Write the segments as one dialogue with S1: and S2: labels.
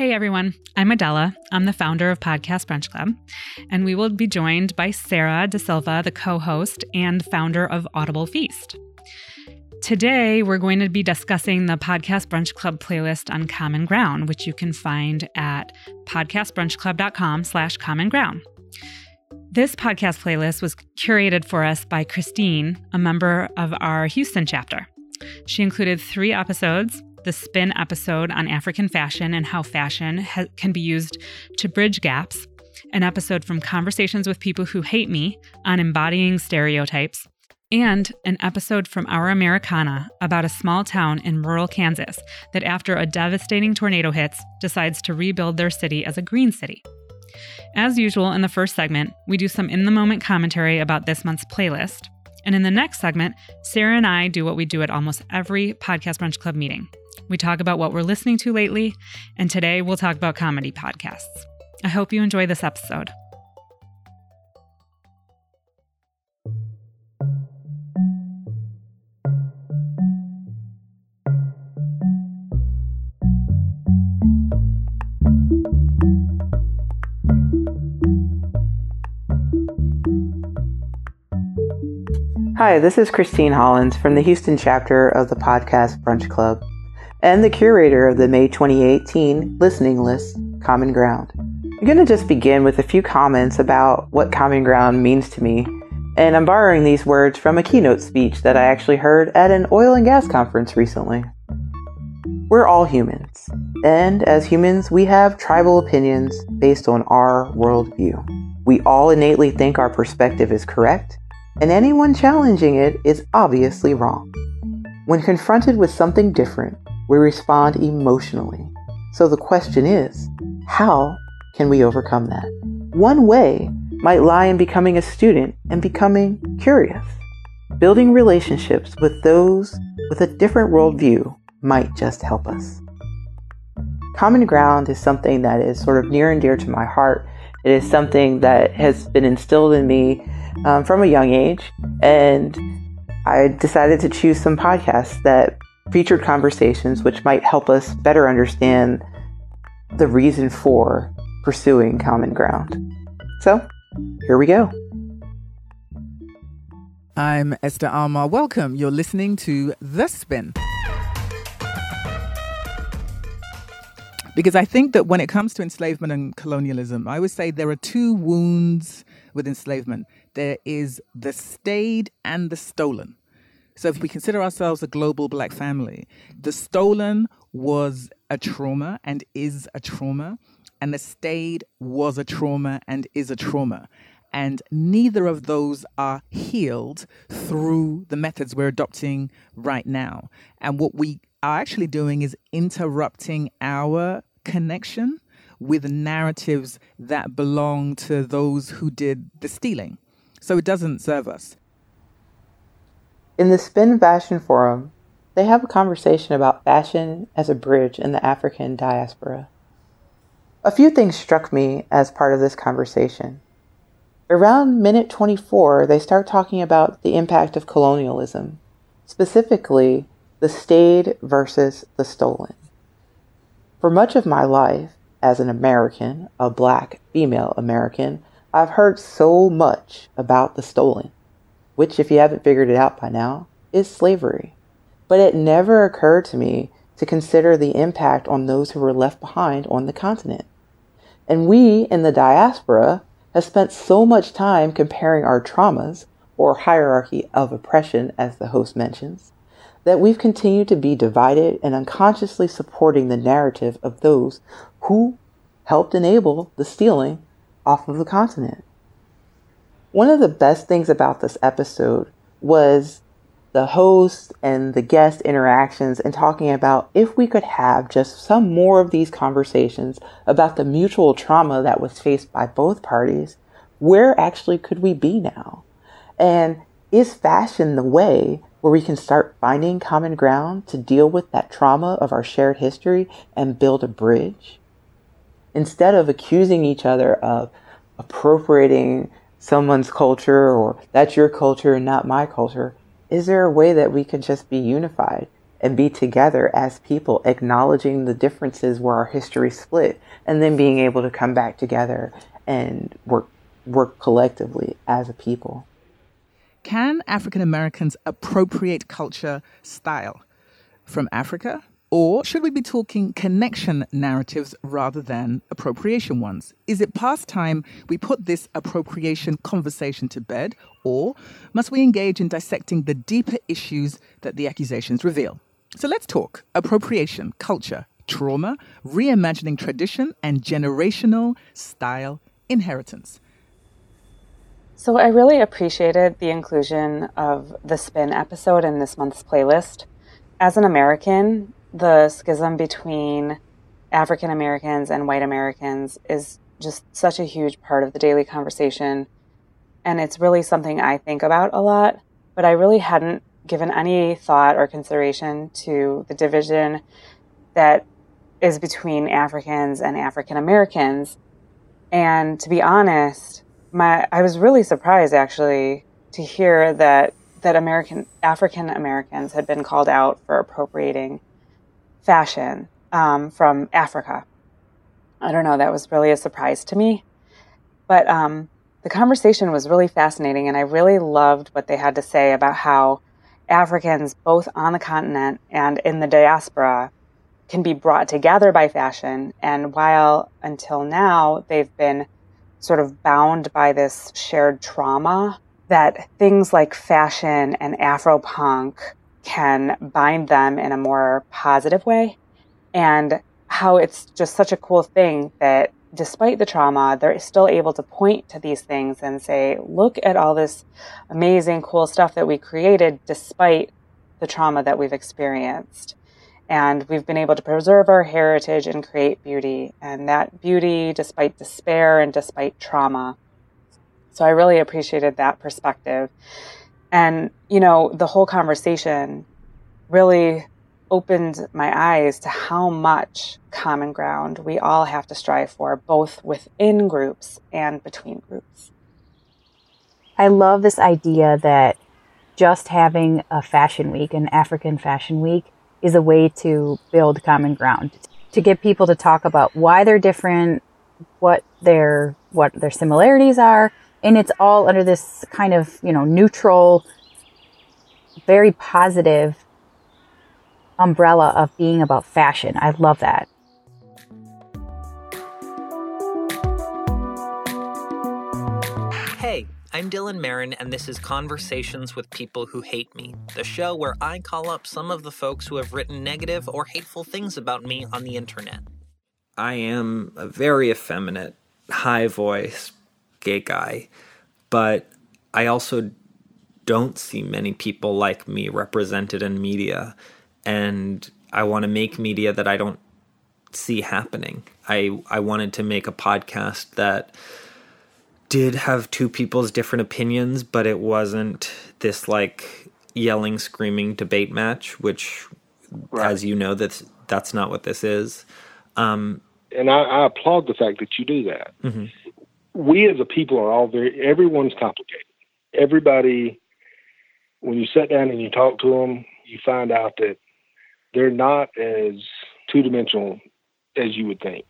S1: Hey everyone, I'm Adela. I'm the founder of Podcast Brunch Club, and we will be joined by Sara De Silva, the co host and founder of Audible Feast. Today, we're going to be discussing the Podcast Brunch Club playlist on Common Ground, which you can find at podcastbrunchclub.com slash common ground. This podcast playlist was curated for us by Christine, a member of our Houston chapter. She included three episodes the spin episode on African fashion and how fashion ha- can be used to bridge gaps, an episode from Conversations with People Who Hate Me on embodying stereotypes, and an episode from Our Americana about a small town in rural Kansas that, after a devastating tornado hits, decides to rebuild their city as a green city. As usual, in the first segment, we do some in the moment commentary about this month's playlist. And in the next segment, Sara and I do what we do at almost every Podcast Brunch Club meeting we talk about what we're listening to lately, and today we'll talk about comedy podcasts. I hope you enjoy this episode.
S2: Hi, this is Christine Hollins from the Houston chapter of the podcast Brunch Club and the curator of the May 2018 listening list, Common Ground. I'm going to just begin with a few comments about what Common Ground means to me, and I'm borrowing these words from a keynote speech that I actually heard at an oil and gas conference recently. We're all humans, and as humans, we have tribal opinions based on our worldview. We all innately think our perspective is correct, and anyone challenging it is obviously wrong. When confronted with something different, we respond emotionally. So the question is, how can we overcome that? One way might lie in becoming a student and becoming curious. Building relationships with those with a different worldview might just help us. Common ground is something that is sort of near and dear to my heart. It is something that has been instilled in me um, from a young age, and I decided to choose some podcasts that featured conversations which might help us better understand the reason for pursuing common ground. So, here we go.
S3: I'm Esther Armah. Welcome. You're listening to The Spin. Because I think that when it comes to enslavement and colonialism, I would say there are two wounds with enslavement there is the stayed and the stolen. So if we consider ourselves a global black family, the stolen was a trauma and is a trauma, and the stayed was a trauma and is a trauma. And neither of those are healed through the methods we're adopting right now. And what we are actually doing is interrupting our connection with narratives that belong to those who did the stealing. So it doesn't serve us.
S2: In the Spin Fashion Forum, they have a conversation about fashion as a bridge in the African diaspora. A few things struck me as part of this conversation. Around minute 24, they start talking about the impact of colonialism, specifically the stayed versus the stolen. For much of my life, as an American, a black female American, I've heard so much about the stolen which, if you haven't figured it out by now, is slavery. But it never occurred to me to consider the impact on those who were left behind on the continent. And we in the diaspora have spent so much time comparing our traumas, or hierarchy of oppression, as the host mentions, that we've continued to be divided and unconsciously supporting the narrative of those who helped enable the stealing off of the continent. One of the best things about this episode was the host and the guest interactions and talking about if we could have just some more of these conversations about the mutual trauma that was faced by both parties, where actually could we be now? And is fashion the way where we can start finding common ground to deal with that trauma of our shared history and build a bridge? Instead of accusing each other of appropriating someone's culture or that's your culture and not my culture, is there a way that we can just be unified and be together as people, acknowledging the differences where our history split, and then being able to come back together and work work collectively as a people.
S3: Can African Americans appropriate culture style from Africa? Or should we be talking connection narratives rather than appropriation ones? Is it past time we put this appropriation conversation to bed? Or must we engage in dissecting the deeper issues that the accusations reveal? So let's talk appropriation, culture, trauma, reimagining tradition, and generational style inheritance.
S1: So I really appreciated the inclusion of the spin episode in this month's playlist. As an American, the schism between African Americans and white Americans is just such a huge part of the daily conversation. And it's really something I think about a lot, but I really hadn't given any thought or consideration to the division that is between Africans and African Americans. And to be honest, my I was really surprised actually to hear that that American African Americans had been called out for appropriating fashion um, from Africa. I don't know, that was really a surprise to me. But um, the conversation was really fascinating, and I really loved what they had to say about how Africans, both on the continent and in the diaspora, can be brought together by fashion. And while until now they've been sort of bound by this shared trauma, that things like fashion and Afropunk can bind them in a more positive way. And how it's just such a cool thing that despite the trauma, they're still able to point to these things and say, look at all this amazing, cool stuff that we created despite the trauma that we've experienced. And we've been able to preserve our heritage and create beauty, and that beauty despite despair and despite trauma. So I really appreciated that perspective. And, you know, the whole conversation really opened my eyes to how much common ground we all have to strive for, both within groups and between groups.
S4: I love this idea that just having a fashion week, an African fashion week, is a way to build common ground, to get people to talk about why they're different, what their what their similarities are, and it's all under this kind of you know neutral very positive umbrella of being about fashion i love that
S5: hey I'm Dylan Marron, and this is Conversations with People Who Hate Me, the show where I call up some of the folks who have written negative or hateful things about me on the internet. I am a very effeminate, high voice gay guy but I also don't see many people like me represented in media and I want to make media that I don't see happening. I I wanted to make a podcast that did have two people's different opinions, but it wasn't this like yelling, screaming debate match, which, right. as you know, that's that's not what this is. Um,
S6: and I, I, applaud the fact that you do that. Mm-hmm we as a people are all very everyone's complicated. Everybody, when you sit down and you talk to them, you find out that they're not as two dimensional as you would think.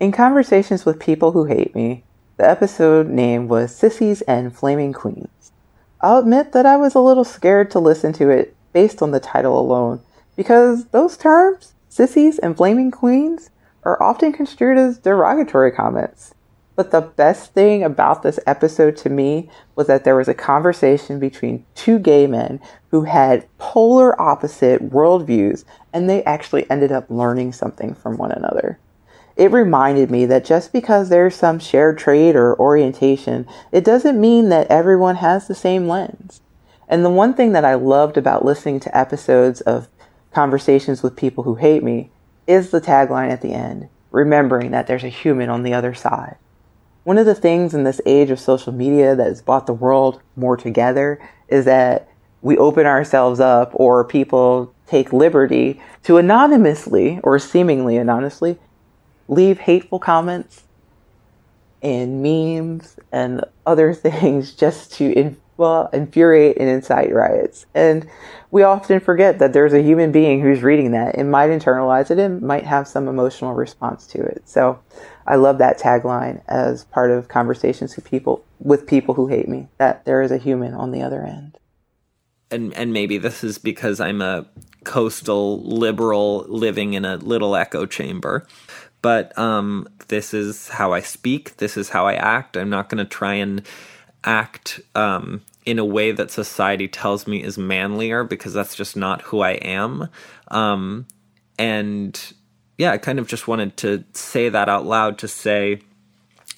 S2: In conversations with people who hate me, the episode name was Sissies and Flaming Queens. I'll admit that I was a little scared to listen to it based on the title alone, because those terms, sissies and flaming queens, are often construed as derogatory comments. But the best thing about this episode to me was that there was a conversation between two gay men who had polar opposite worldviews, and they actually ended up learning something from one another. It reminded me that just because there's some shared trait or orientation, it doesn't mean that everyone has the same lens. And the one thing that I loved about listening to episodes of conversations with people who hate me is the tagline at the end, remembering that there's a human on the other side. One of the things in this age of social media that has brought the world more together is that we open ourselves up or people take liberty to anonymously or seemingly anonymously leave hateful comments and memes and other things just to in- will infuriate and incite riots. And we often forget that there's a human being who's reading that and might internalize it and might have some emotional response to it. So I love that tagline as part of conversations with people with people who hate me, that there is a human on the other end.
S5: And and maybe this is because I'm a coastal liberal living in a little echo chamber. But um, this is how I speak. This is how I act. I'm not going to try and act um, in a way that society tells me is manlier because that's just not who I am. Um, and yeah, I kind of just wanted to say that out loud to say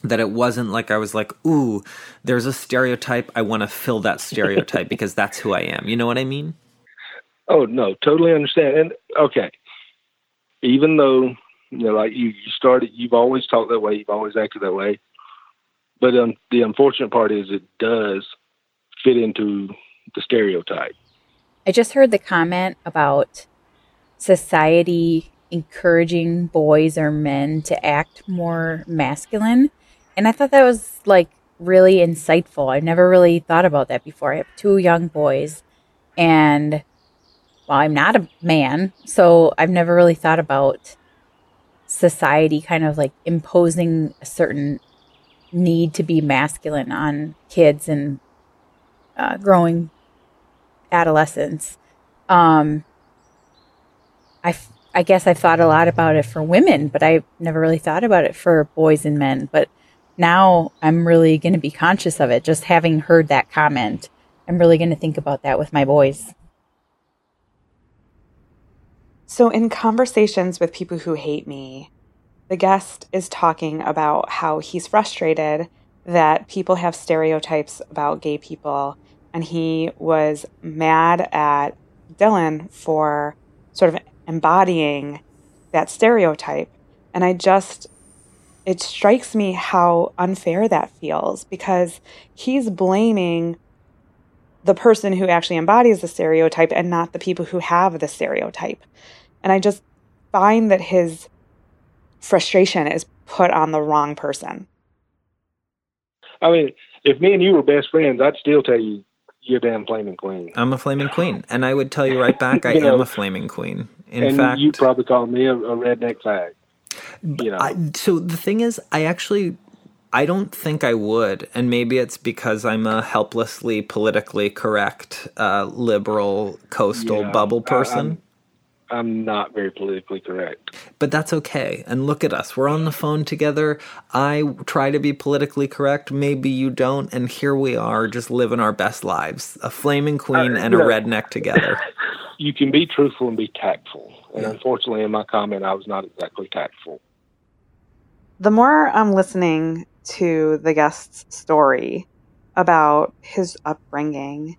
S5: that it wasn't like I was like, ooh, there's a stereotype. I want to fill that stereotype because that's who I am. You know what I mean?
S6: Oh, no, totally understand. And okay, even though, you know, like you, you started, you've always talked that way, you've always acted that way. But um, the unfortunate part is it does fit into the stereotype.
S4: I just heard the comment about society encouraging boys or men to act more masculine. And I thought that was like really insightful. I've never really thought about that before. I have two young boys, and well, I'm not a man, so I've never really thought about society kind of like imposing a certain need to be masculine on kids and uh, growing adolescents. Um, I, I guess I thought a lot about it for women, but I never really thought about it for boys and men. But now I'm really going to be conscious of it. Just having heard that comment, I'm really going to think about that with my boys.
S7: So, in conversations with people who hate me, the guest is talking about how he's frustrated that people have stereotypes about gay people, and he was mad at Dylan for sort of embodying that stereotype. And I just, it strikes me how unfair that feels because he's blaming the person who actually embodies the stereotype and not the people who have the stereotype. And I just find that his frustration is put on the wrong person.
S6: I mean, if me and you were best friends, I'd still tell you you're damn flaming queen.
S5: I'm a flaming queen, and I would tell you right back, I know, am a flaming queen. In
S6: and
S5: fact,
S6: you probably call me a, a redneck fag. You know.
S5: I, so the thing is, I actually I don't think I would, and maybe it's because I'm a helplessly politically correct uh, liberal coastal yeah, bubble person.
S6: I'm not very politically correct.
S5: But that's okay. And look at us. We're on the phone together. I try to be politically correct. Maybe you don't. And here we are just living our best lives a flaming queen uh, and a redneck together.
S6: You can be truthful and be tactful. And yeah. unfortunately, in my comment, I was not exactly tactful.
S7: The more I'm listening to the guest's story about his upbringing,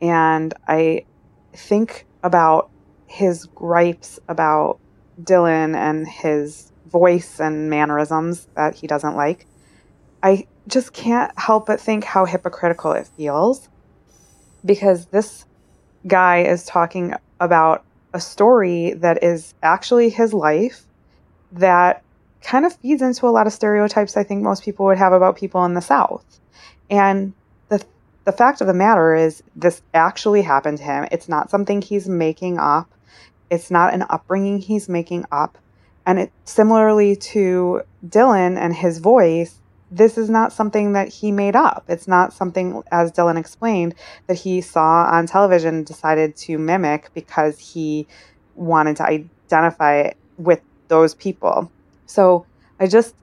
S7: and I think about his gripes about Dylan and his voice and mannerisms that he doesn't like, I just can't help but think how hypocritical it feels because this guy is talking about a story that is actually his life that kind of feeds into a lot of stereotypes I think most people would have about people in the South. And the the fact of the matter is this actually happened to him. It's not something he's making up. It's not an upbringing he's making up. And it similarly to Dylan and his voice, this is not something that he made up. It's not something, as Dylan explained, that he saw on television decided to mimic because he wanted to identify with those people. So I just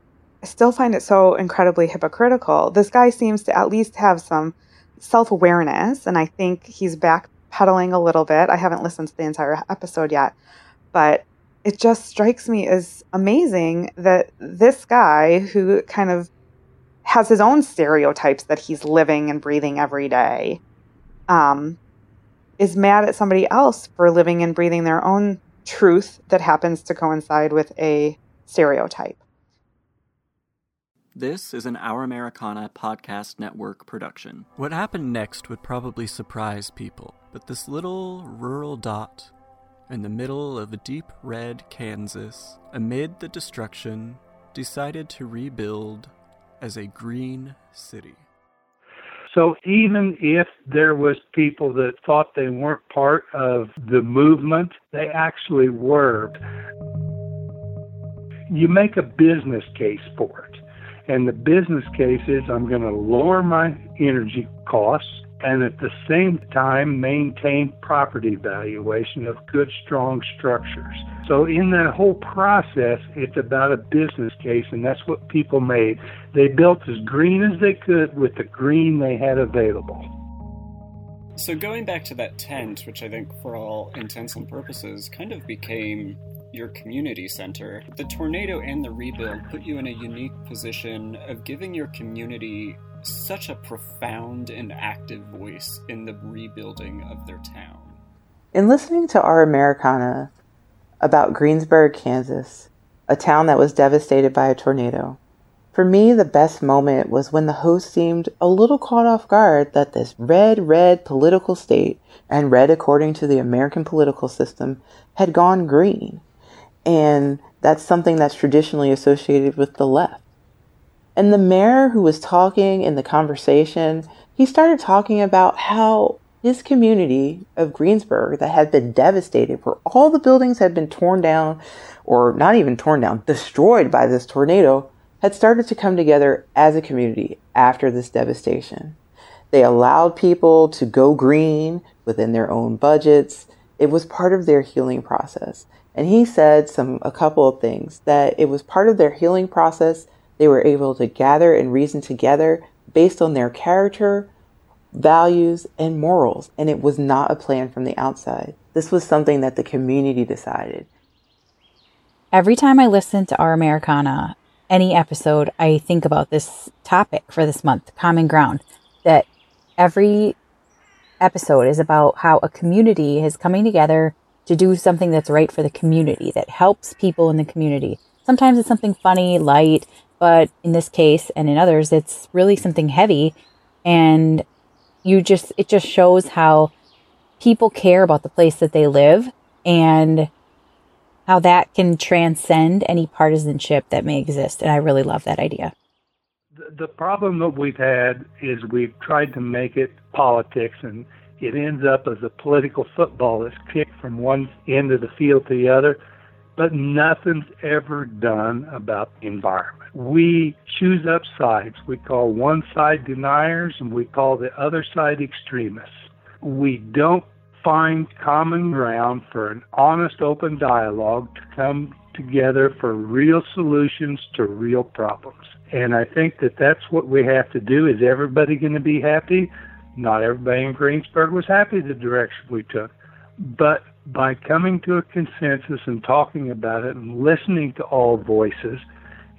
S7: I still find it so incredibly hypocritical. This guy seems to at least have some self awareness, and I think he's backpedaling a little bit. I haven't listened to the entire episode yet, but it just strikes me as amazing that this guy who kind of has his own stereotypes that he's living and breathing every day um, is mad at somebody else for living and breathing their own truth that happens to coincide with a stereotype.
S8: This is an Our Americana Podcast Network production. What happened next would probably surprise people, but this little rural dot in the middle of a deep red Kansas, amid the destruction, decided to rebuild as a green city.
S9: So even if there was people that thought they weren't part of the movement, they actually were. You make a business case for it. And the business case is I'm going to lower my energy costs and at the same time maintain property valuation of good, strong structures. So, in that whole process, it's about a business case, and that's what people made. They built as green as they could with the green they had available.
S8: So, going back to that tent, which I think for all intents and purposes kind of became your community center, the tornado and the rebuild put you in a unique position of giving your community such a profound and active voice in the rebuilding of their town.
S2: In listening to our Americana about Greensburg, Kansas, a town that was devastated by a tornado, for me, the best moment was when the host seemed a little caught off guard that this red, red political state, and red according to the American political system, had gone green. And that's something that's traditionally associated with the left. And the mayor who was talking in the conversation, he started talking about how his community of Greensburg that had been devastated, where all the buildings had been torn down, or not even torn down, destroyed by this tornado, had started to come together as a community after this devastation. They allowed people to go green within their own budgets. It was part of their healing process. And he said some a couple of things that it was part of their healing process they were able to gather and reason together based on their character, values, and morals. And it was not a plan from the outside. This was something that the community decided.
S4: Every time I listen to Our Americana, any episode, I think about this topic for this month, Common Ground, that every episode is about how a community is coming together to do something that's right for the community, that helps people in the community. Sometimes it's something funny, light, but in this case and in others, it's really something heavy. And you just, it just shows how people care about the place that they live and how that can transcend any partisanship that may exist. And I really love that idea.
S9: The problem that we've had is we've tried to make it politics and it ends up as a political football that's kicked from one end of the field to the other, but nothing's ever done about the environment we choose up sides. We call one side deniers and we call the other side extremists. We don't find common ground for an honest, open dialogue to come together for real solutions to real problems. And I think that that's what we have to do. Is everybody going to be happy? Not everybody in Greensburg was happy the direction we took. But by coming to a consensus and talking about it and listening to all voices,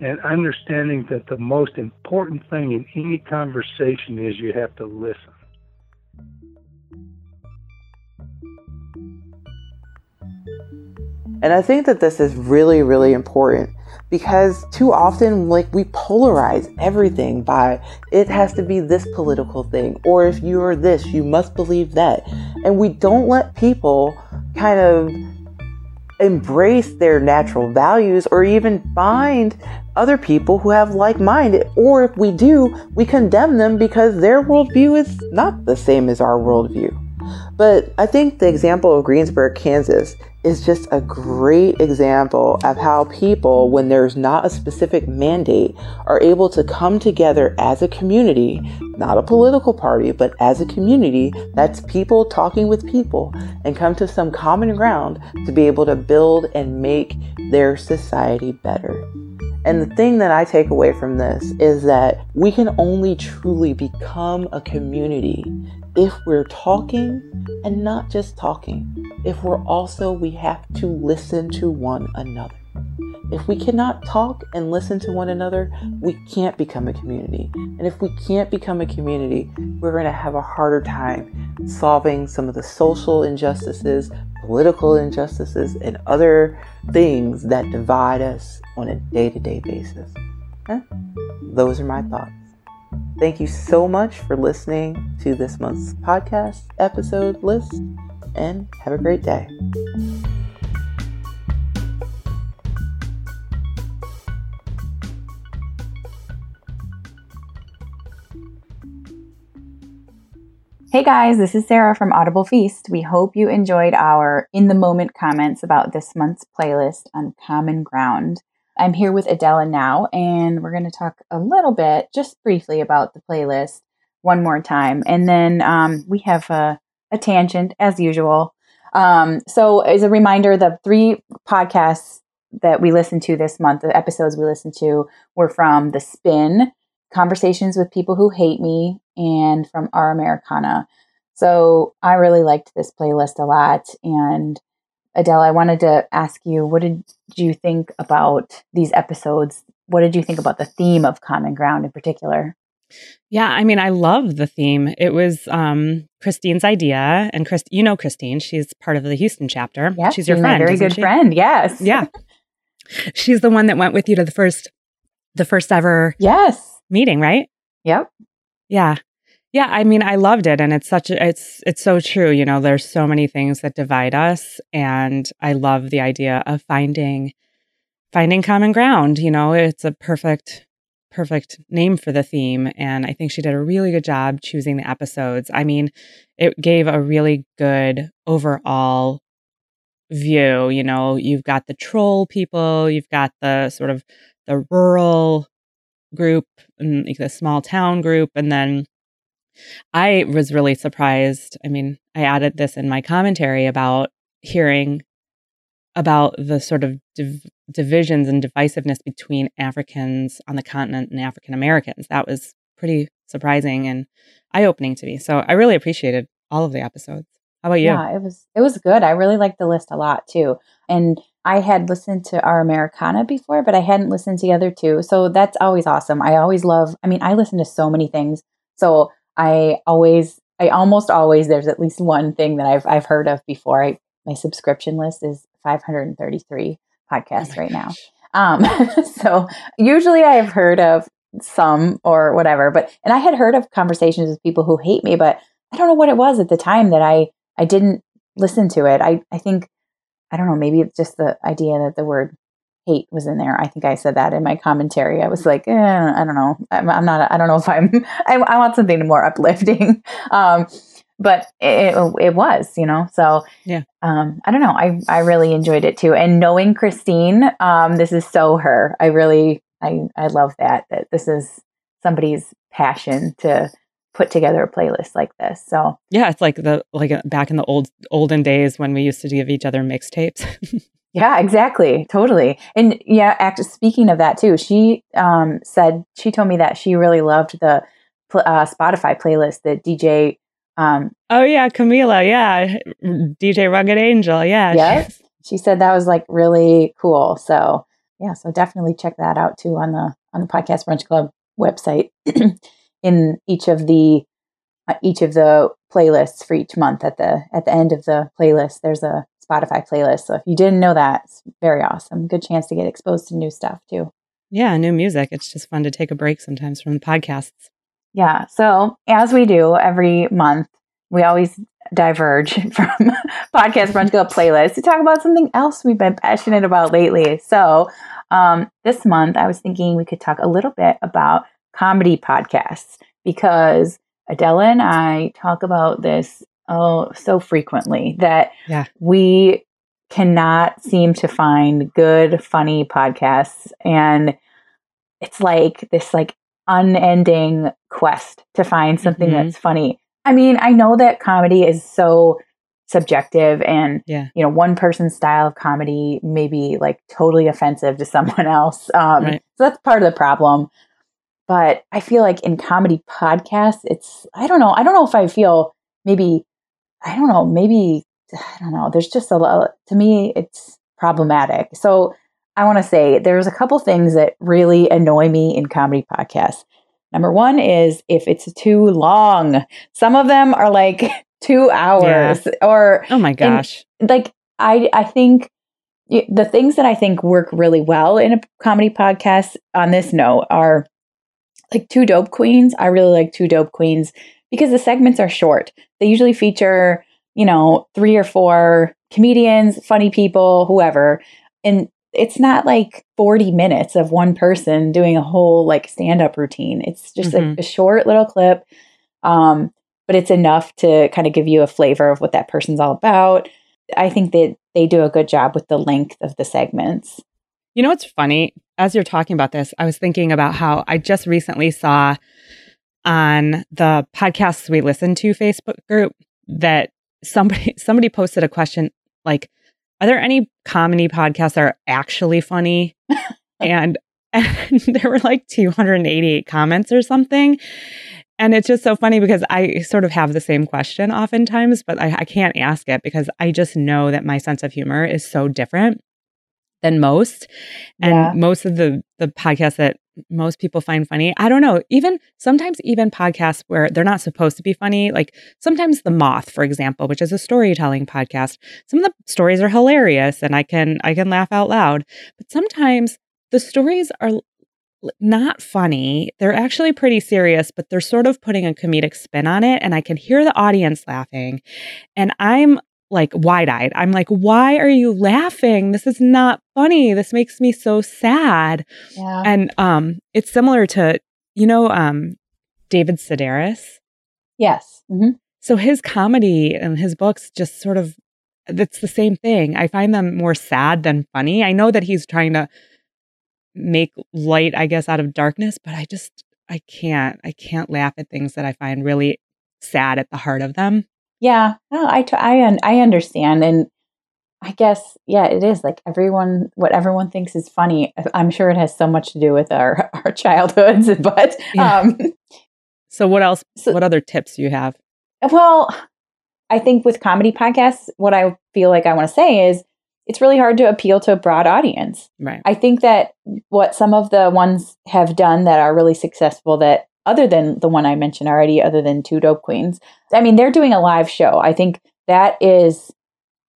S9: and understanding that the most important thing in any conversation is you have to listen.
S2: And I think that this is really, really important because too often, like, we polarize everything by it has to be this political thing, or if you are this, you must believe that. And we don't let people kind of embrace their natural values or even find other people who have like minded. Or if we do, we condemn them because their worldview is not the same as our worldview. But I think the example of Greensburg, Kansas is just a great example of how people, when there's not a specific mandate, are able to come together as a community, not a political party, but as a community that's people talking with people and come to some common ground to be able to build and make their society better. And the thing that I take away from this is that we can only truly become a community if we're talking and not just talking, if we're also, we have to listen to one another. If we cannot talk and listen to one another, we can't become a community. And if we can't become a community, we're going to have a harder time solving some of the social injustices, political injustices, and other things that divide us on a day to day basis. Those are my thoughts. Thank you so much for listening to this month's podcast episode list, and have a great day.
S4: Hey guys, this is Sara from Audible Feast. We hope you enjoyed our in the moment comments about this month's playlist on Common Ground. I'm here with Adela now, and we're going to talk a little bit, just briefly, about the playlist one more time. And then um, we have a, a, tangent, as usual. Um, so, as a reminder, the three podcasts that we listened to this month, the episodes we listened to, were from The Spin, Conversations with People Who Hate Me, and from Our Americana. So I really liked this playlist a lot. And Adela, I wanted to ask you, what did you think about these episodes? What did you think about the theme of Common Ground in particular?
S1: Yeah, I mean, I love the theme. It was um, Christine's idea, and Chris, you know Christine. She's part of the Houston chapter.
S4: Yeah,
S1: she's your friend,
S4: very good
S1: she?
S4: friend. Yes,
S1: yeah. She's the one that went with you to the first, the first ever
S4: yes
S1: meeting, right?
S4: Yep.
S1: Yeah. Yeah, I mean, I loved it, and it's such a, it's it's so true. You know, there's so many things that divide us, and I love the idea of finding finding common ground. You know, it's a perfect perfect name for the theme, and I think she did a really good job choosing the episodes. I mean, it gave a really good overall view. You know, you've got the troll people, you've got the sort of the rural group and the small town group, and then I was really surprised. I mean, I added this in my commentary about hearing about the sort of div- divisions and divisiveness between Africans on the continent and African Americans. That was pretty surprising and eye opening to me. So I really appreciated all of the episodes. How about you?
S4: Yeah, it was it was good. I really liked the list a lot too. And I had listened to our Americana before, but I hadn't listened to the other two. So that's always awesome. I always love I mean, I listen to so many things. So I always, I almost always, there's at least one thing that I've I've heard of before. I, my subscription list is 533 podcasts oh right gosh. now. Um, so usually I have heard of some or whatever, but and I had heard of conversations with people who hate me, but I don't know what it was at the time that I I didn't listen to it. I I think I don't know, maybe it's just the idea that the word hate was in there. I think I said that in my commentary. I was like, eh, I don't know. I'm, I'm, not, I don't know if I'm, I, I want something more uplifting. Um, but it, it was, you know, so
S1: yeah.
S4: Um, I don't know. I, I really enjoyed it too. And knowing Christine, um, this is so her. I really, I, I love that, that this is somebody's passion to put together a playlist like this. So
S1: yeah, it's like the, like uh, back in the old, olden days when we used to give each other mixtapes.
S4: Yeah, exactly. Totally. And yeah, act, speaking of that too, she um, said, she told me that she really loved the uh, Spotify playlist that DJ. Um,
S1: oh, yeah, Camila. Yeah. DJ Rugged Angel. Yeah.
S4: Yes. She said that was like really cool. So, yeah, so definitely check that out too on the on the Podcast Brunch Club website in each of the uh, each of the playlists for each month at the at the end of the playlist there's a Spotify playlist. So if you didn't know that, it's very awesome. Good chance to get exposed to new stuff too.
S1: Yeah, new music. It's just fun to take a break sometimes from the podcasts.
S4: Yeah. So as we do every month, we always diverge from podcast brunch club playlist to talk about something else we've been passionate about lately. So um, this month, I was thinking we could talk a little bit about comedy podcasts because Adela and I talk about this oh so frequently that
S1: yeah.
S4: we cannot seem to find good funny podcasts and it's like this like unending quest to find something mm-hmm. that's funny i mean i know that comedy is so subjective and
S1: yeah.
S4: you know one person's style of comedy may be like totally offensive to someone else um, right. so that's part of the problem but i feel like in comedy podcasts it's i don't know i don't know if i feel maybe I don't know, maybe, I don't know, there's just a lot, to me, it's problematic. So I want to say there's a couple things that really annoy me in comedy podcasts. Number one is if it's too long. Some of them are like two hours yeah. or
S1: oh my gosh.
S4: like I I think the things that I think work really well in a comedy podcast on this note are like two dope queens. I really like two dope queens because the segments are short. They usually feature, you know, three or four comedians, funny people, whoever. And it's not like 40 minutes of one person doing a whole like stand up routine. It's just mm-hmm. a, a, short little clip. Um, but it's enough to kind of give you a flavor of what that person's all about. I think that they do a good job with the length of the segments.
S1: You know what's funny? As you're talking about this, I was thinking about how I just recently saw on the podcasts we listen to Facebook group that somebody somebody posted a question like, "Are there any comedy podcasts that are actually funny?" and, and there were like 288 comments or something. And it's just so funny because I sort of have the same question oftentimes, but I, I can't ask it because I just know that my sense of humor is so different than most. And
S4: Yeah.
S1: most of the the podcasts that most people find funny, I don't know, even sometimes even podcasts where they're not supposed to be funny, like sometimes The Moth, for example, which is a storytelling podcast. Some of the stories are hilarious and I can I can laugh out loud. But sometimes the stories are not funny. They're actually pretty serious, but they're sort of putting a comedic spin on it and I can hear the audience laughing. And I'm like wide eyed. I'm like, why are you laughing? This is not funny. This makes me so sad.
S4: Yeah.
S1: And um, it's similar to, you know, um, David Sedaris.
S4: yes. hmm
S1: So his comedy and his books just sort of, it's the same thing. I find them more sad than funny. I know that he's trying to make light, I guess, out of darkness, but I just, I can't, I can't laugh at things that I find really sad at the heart of them.
S4: Yeah. No, I, t- I, un- I understand. And I guess, yeah, it is like everyone, what everyone thinks is funny. I- I'm sure it has so much to do with our, our childhoods, but,
S1: Yeah.
S4: um,
S1: So what else,
S4: So-
S1: what other tips do you have?
S4: Well, I think with comedy podcasts, what I feel like I want to say is it's really hard to appeal to a broad audience.
S1: Right.
S4: I think that what some of the ones have done that are really successful that other than the one I mentioned already, other than Two Dope Queens, I mean, they're doing a live show. I think that is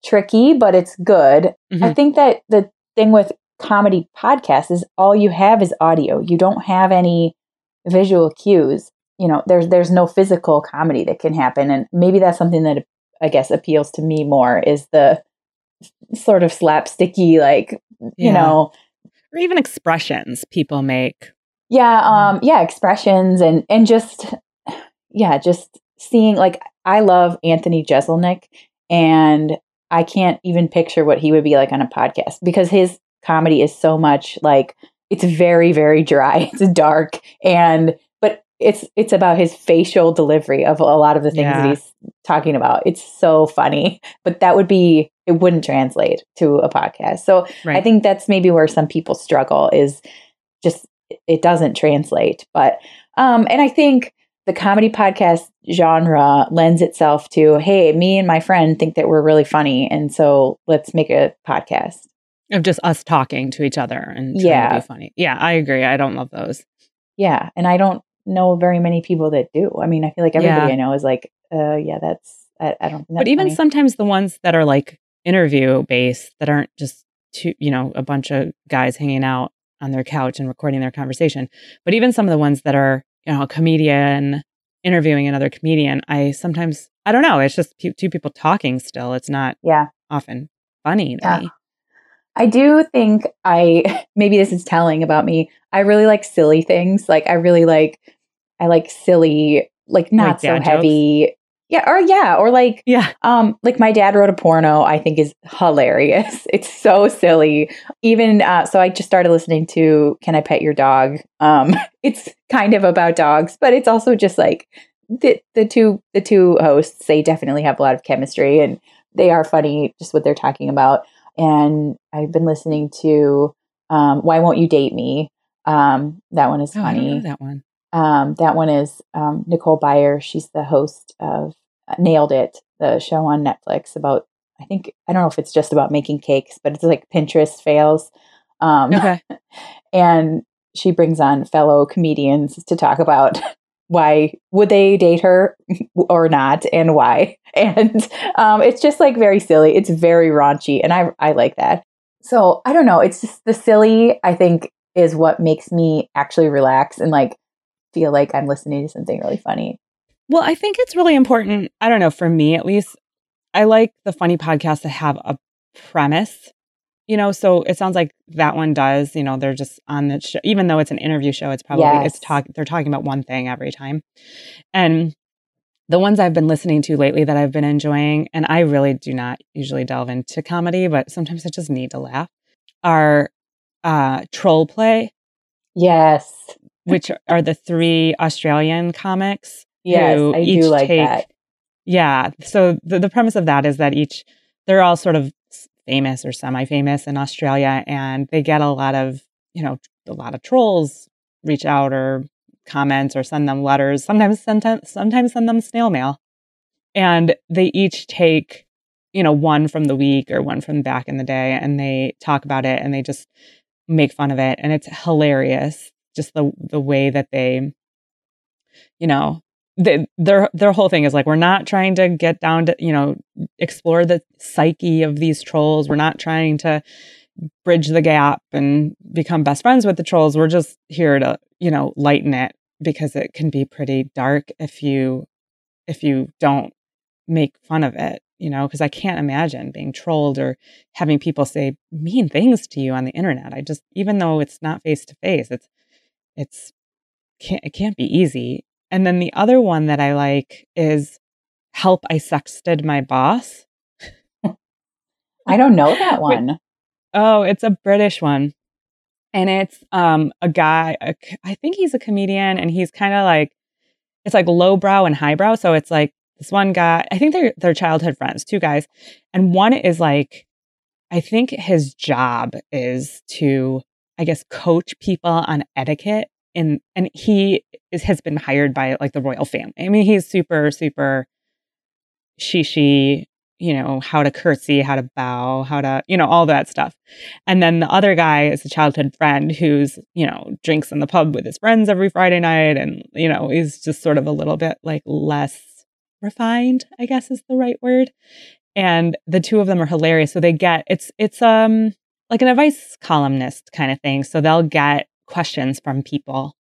S4: tricky, but it's good. I
S1: Mhm.
S4: think that the thing with comedy podcasts is all you have is audio. You don't have any visual cues. You know, there's there's no physical comedy that can happen, and maybe that's something that I guess appeals to me more is the sort of slapsticky, like you
S1: Yeah.
S4: know,
S1: Or even expressions people make.
S4: Yeah, um, yeah, expressions and and just yeah, just seeing like I love Anthony Jeselnik, and I can't even picture what he would be like on a podcast because his comedy is so much like it's very very dry, it's dark, and but it's it's about his facial delivery of a lot of the things
S1: Yeah.
S4: that he's talking about. It's so funny, but that would be it wouldn't translate to a podcast. So
S1: Right.
S4: I think that's maybe where some people struggle is just it doesn't translate. But um and I think the comedy podcast genre lends itself to, hey, me and my friend think that we're really funny and so let's make a podcast.
S1: of just us talking to each other and trying
S4: Yeah.
S1: to be funny. Yeah, I agree. I don't love those.
S4: Yeah, and I don't know very many people that do. I mean, I feel like everybody
S1: Yeah.
S4: I know is like, uh yeah, that's I, I don't think that's
S1: but even
S4: funny.
S1: sometimes the ones that are like interview based that aren't just two, you know, a bunch of guys hanging out on their couch and recording their conversation. But even some of the ones that are, you know, a comedian interviewing another comedian, I sometimes I don't know. It's just pe- two people talking. Still, it's not
S4: yeah.
S1: often funny to
S4: Yeah.
S1: me.
S4: I do think I maybe this is telling about me. I really like silly things. Like I really like I like silly like not
S1: Like
S4: so
S1: jokes?
S4: heavy. Yeah, or yeah, or like
S1: Yeah,
S4: um like my dad wrote a porno I think is hilarious. It's so silly. Even uh so I just started listening to Can I Pet Your Dog? Um it's kind of about dogs, but it's also just like the the two the two hosts they definitely have a lot of chemistry and they are funny just what they're talking about. And I've been listening to um Why Won't You Date Me? Um that one is
S1: oh, I don't know
S4: funny.
S1: that one.
S4: Um, that one is um, Nicole Byer. She's the host of uh, Nailed It, the show on Netflix about, I think, I don't know if it's just about making cakes, but it's like Pinterest fails. Um,
S1: Okay,
S4: and she brings on fellow comedians to talk about why would they date her or not and why. And um, it's just like very silly. It's very raunchy. And I, I like that. So I don't know. It's just the silly, I think, is what makes me actually relax and like feel like I'm listening to something really funny.
S1: Well, I think it's really important. I don't know, for me at least, I like the funny podcasts that have a premise. You know, so it sounds like that one does. You know, they're just on the show, even though it's an interview show. It's probably it's talk. They're talking about one thing every time, and the ones I've been listening to lately that I've been enjoying, and I really do not usually delve into comedy, but sometimes I just need to laugh, are uh, Troll Play.
S4: Yes.
S1: Which are the three Australian comics.
S4: Yes, I
S1: each
S4: do like
S1: take,
S4: that.
S1: Yeah. So the, the premise of that is that each, they're all sort of famous or semi famous in Australia, and they get a lot of, you know, a lot of trolls reach out or comments or send them letters, sometimes send, sometimes send them snail mail. And they each take, you know, one from the week or one from back in the day, and they talk about it and they just make fun of it. And it's hilarious, just the the way that they, you know, they, their their whole thing is like we're not trying to get down to you know explore the psyche of these trolls. We're not trying to bridge the gap and become best friends with the trolls. We're just here to you know lighten it because it can be pretty dark if you if you don't make fun of it you know because i can't imagine being trolled or having people say mean things to you on the internet i just even though it's not face to face it's it's can't it can't be easy and then the other one that i like is help i sexted my boss
S4: I don't know that one.
S1: Oh, it's a British one. And it's um a guy, a I think he's a comedian and he's kind of like it's like lowbrow and highbrow. So it's like this one guy, I think they're they're childhood friends, two guys. And one is like I think his job is to I guess coach people on etiquette and and he is has been hired by like the royal family. I mean, he's super super she you know, how to curtsy, how to bow, how to, you know, all that stuff. And then the other guy is a childhood friend who's, you know, drinks in the pub with his friends every Friday night. And, you know, is just sort of a little bit like less refined, I guess is the right word. And the two of them are hilarious. So they get, it's, it's, um, like an advice columnist kind of thing. So they'll get questions from people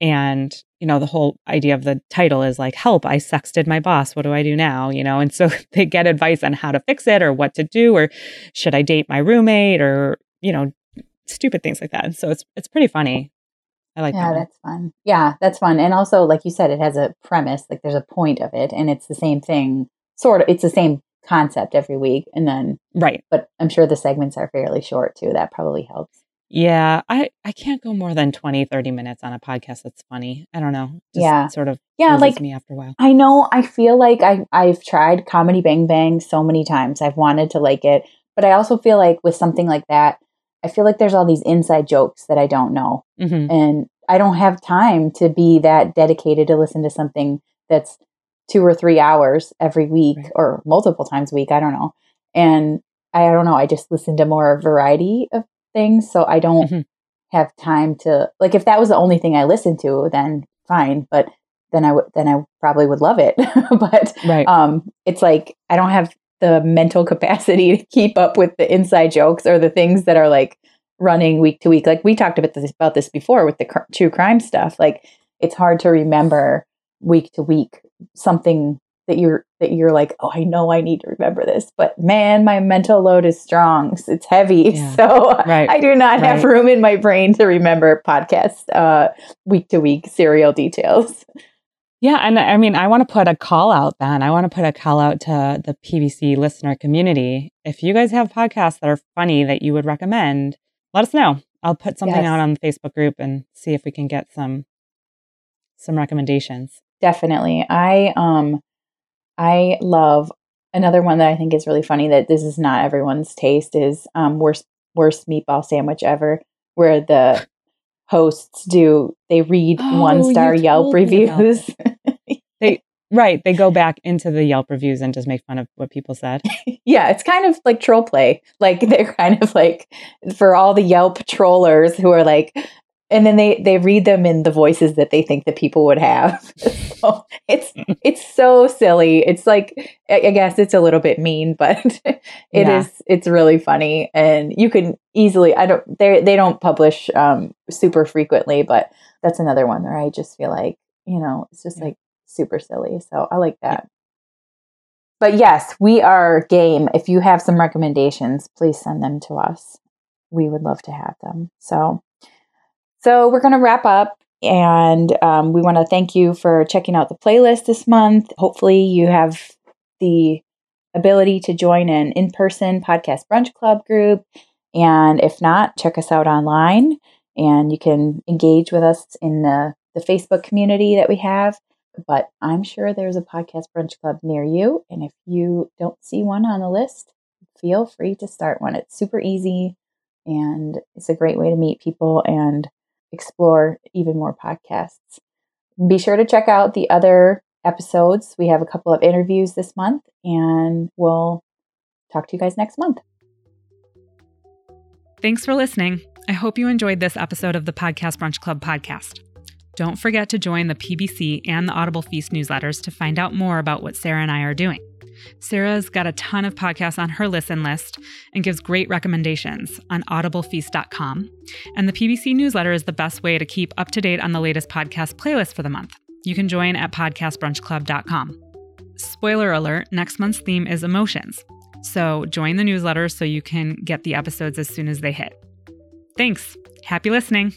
S1: and you know the whole idea of the title is like help i sexted my boss what do i do now you know and so they get advice on how to fix it or what to do or should i date my roommate or you know stupid things like that so it's it's pretty funny i like
S4: yeah,
S1: that
S4: that's fun. Yeah, that's fun. And also, like you said, it has a premise, like there's a point of it, and it's the same thing, sort of, it's the same concept every week. And then,
S1: right
S4: but I'm sure the segments are fairly short too. That probably helps.
S1: yeah i i can't go more than 20 30 minutes on a podcast that's funny i don't know Just
S4: Yeah.
S1: sort of
S4: Yeah, like
S1: me after a while
S4: I know I feel like I I've tried Comedy Bang Bang so many times. I've wanted to like it, but I also feel like with something like that, I feel like there's all these inside jokes that I don't know.
S1: hmm
S4: and I don't have time to be that dedicated to listen to something that's two or three hours every week
S1: Right.
S4: or multiple times a week. I don't know. And I don't know. I just listen to more variety of things. So I don't
S1: Mhm.
S4: have time to like if that was the only thing I listened to, then fine. But then I would then I probably would love it. but
S1: right
S4: um it's like I don't have the mental capacity to keep up with the inside jokes or the things that are like running week to week. Like we talked about this about this before with the cr- true crime stuff. Like it's hard to remember week to week something that you're that you're like, oh, I know I need to remember this, but man, my mental load is strong. It's heavy,
S1: Yeah.
S4: so
S1: Right.
S4: I do not have room in my brain to remember podcast uh, week to week serial details.
S1: Yeah, and I mean, I want to put a call out then. I want to put a call out to the PBC listener community. If you guys have podcasts that are funny that you would recommend, let us know. I'll put something
S4: Yes.
S1: out on the Facebook group and see if we can get some some recommendations.
S4: Definitely. I um i love another one that i think is really funny that this is not everyone's taste is um worst worst meatball sandwich ever where the hosts do they read
S1: Oh,
S4: one star yelp
S1: told me about
S4: reviews.
S1: Right, they go back into the Yelp reviews and just make fun of what people said.
S4: yeah it's kind of like troll play. Like they're kind of like for all the yelp trollers who are like and then they they read them in the voices that they think that people would have so it's it's so silly it's like i guess it's a little bit mean but it is
S1: Yeah.
S4: it's really funny and you can easily i don't they they don't publish um super frequently but that's another one where i just feel like you know it's just
S1: Yeah.
S4: like super silly so i like that but yes, we are game. If you have some recommendations, please send them to us. We would love to have them. So, so we're going to wrap up. And um, we want to thank you for checking out the playlist this month. Hopefully, you have the ability to join an in person podcast brunch club group. And if not, check us out online and you can engage with us in the, the Facebook community that we have. But I'm sure there's a podcast brunch club near you. And if you don't see one on the list, feel free to start one. It's super easy and it's a great way to meet people and explore even more podcasts. Be sure to check out the other episodes. We have a couple of interviews this month, and we'll talk to you guys next month.
S1: Thanks for listening. I hope you enjoyed this episode of the Podcast Brunch Club podcast. Don't forget to join the PBC and the Audible Feast newsletters to find out more about what Sara and I are doing. Sara's got a ton of podcasts on her listen list and gives great recommendations on audiblefeast.com. And the PBC newsletter is the best way to keep up to date on the latest podcast playlist for the month. You can join at podcastbrunchclub.com. Spoiler alert next month's theme is emotions. So join the newsletter so you can get the episodes as soon as they hit. Thanks. Happy listening.